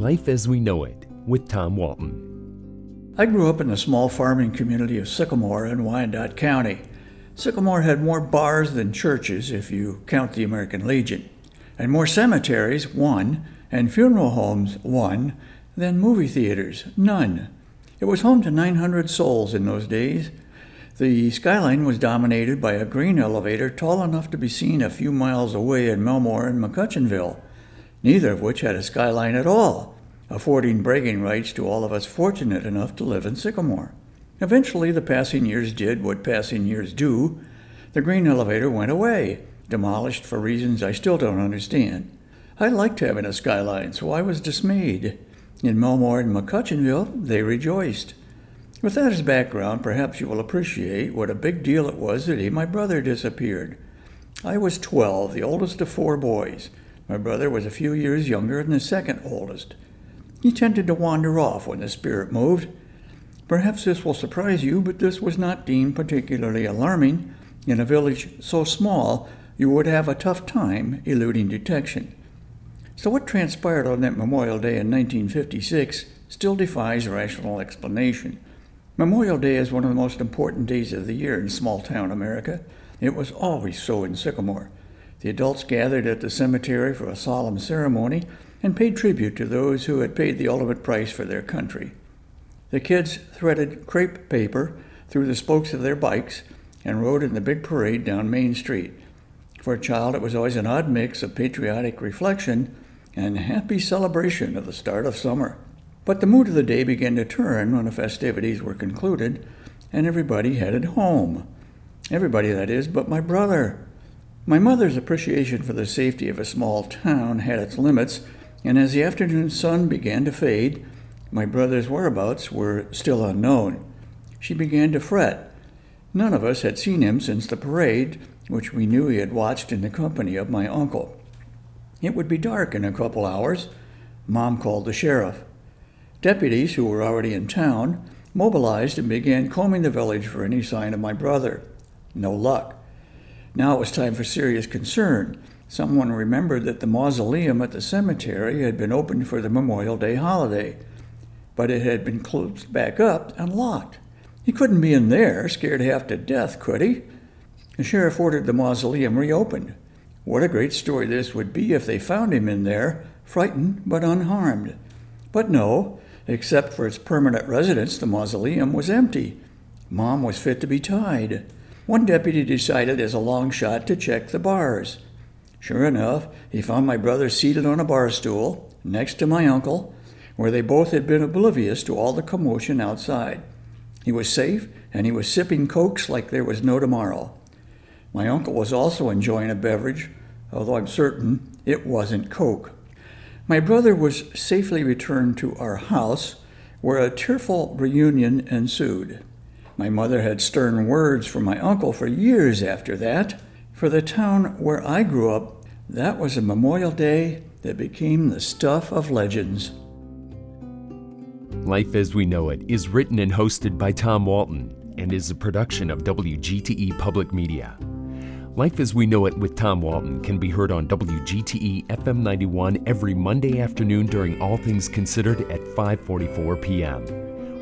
Life as We Know It with Tom Walton. I grew up in the small farming community of Sycamore in Wyandot County. Sycamore had more bars than churches, if you count the American Legion, and more cemeteries, one, and funeral homes, one, than movie theaters, none. It was home to 900 souls in those days. The skyline was dominated by a grain elevator tall enough to be seen a few miles away in Melmore and McCutcheonville, neither of which had a skyline at all, affording bragging rights to all of us fortunate enough to live in Sycamore. Eventually, the passing years did what passing years do. The green elevator went away, demolished for reasons I still don't understand. I liked having a skyline, so I was dismayed. In Melmore and McCutcheonville, they rejoiced. With that as background, perhaps you will appreciate what a big deal it was that he, my brother, disappeared. I was 12, the oldest of four boys. My brother was a few years younger than the second oldest. He tended to wander off when the spirit moved. Perhaps this will surprise you, but this was not deemed particularly alarming. In a village so small, you would have a tough time eluding detection. So, what transpired on that Memorial Day in 1956 still defies rational explanation. Memorial Day is one of the most important days of the year in small town America. It was always so in Sycamore. The adults gathered at the cemetery for a solemn ceremony and paid tribute to those who had paid the ultimate price for their country. The kids threaded crepe paper through the spokes of their bikes and rode in the big parade down Main Street. For a child, it was always an odd mix of patriotic reflection and happy celebration of the start of summer. But the mood of the day began to turn when the festivities were concluded and everybody headed home. Everybody, that is, but my brother. My mother's appreciation for the safety of a small town had its limits, and as the afternoon sun began to fade, my brother's whereabouts were still unknown. She began to fret. None of us had seen him since the parade, which we knew he had watched in the company of my uncle. It would be dark in a couple hours. Mom called the sheriff. Deputies, who were already in town, mobilized and began combing the village for any sign of my brother. No luck. Now it was time for serious concern. Someone remembered that the mausoleum at the cemetery had been opened for the Memorial Day holiday, but it had been closed back up and locked. He couldn't be in there, scared half to death, could he? The sheriff ordered the mausoleum reopened. What a great story this would be if they found him in there, frightened but unharmed. But no, Except for its permanent residents, the mausoleum was empty. Mom was fit to be tied. One deputy decided as a long shot to check the bars. Sure enough, he found my brother seated on a bar stool next to my uncle, where they both had been oblivious to all the commotion outside. He was safe, and he was sipping cokes like there was no tomorrow. My uncle was also enjoying a beverage, although I'm certain it wasn't coke. My brother was safely returned to our house, where a tearful reunion ensued. My mother had stern words for my uncle for years after that. For the town where I grew up, that was a Memorial Day that became the stuff of legends. Life as We Know It is written and hosted by Tom Walton and is a production of WGTE Public Media. Life as We Know It with Tom Walton can be heard on WGTE FM 91 every Monday afternoon during All Things Considered at 5:44 p.m.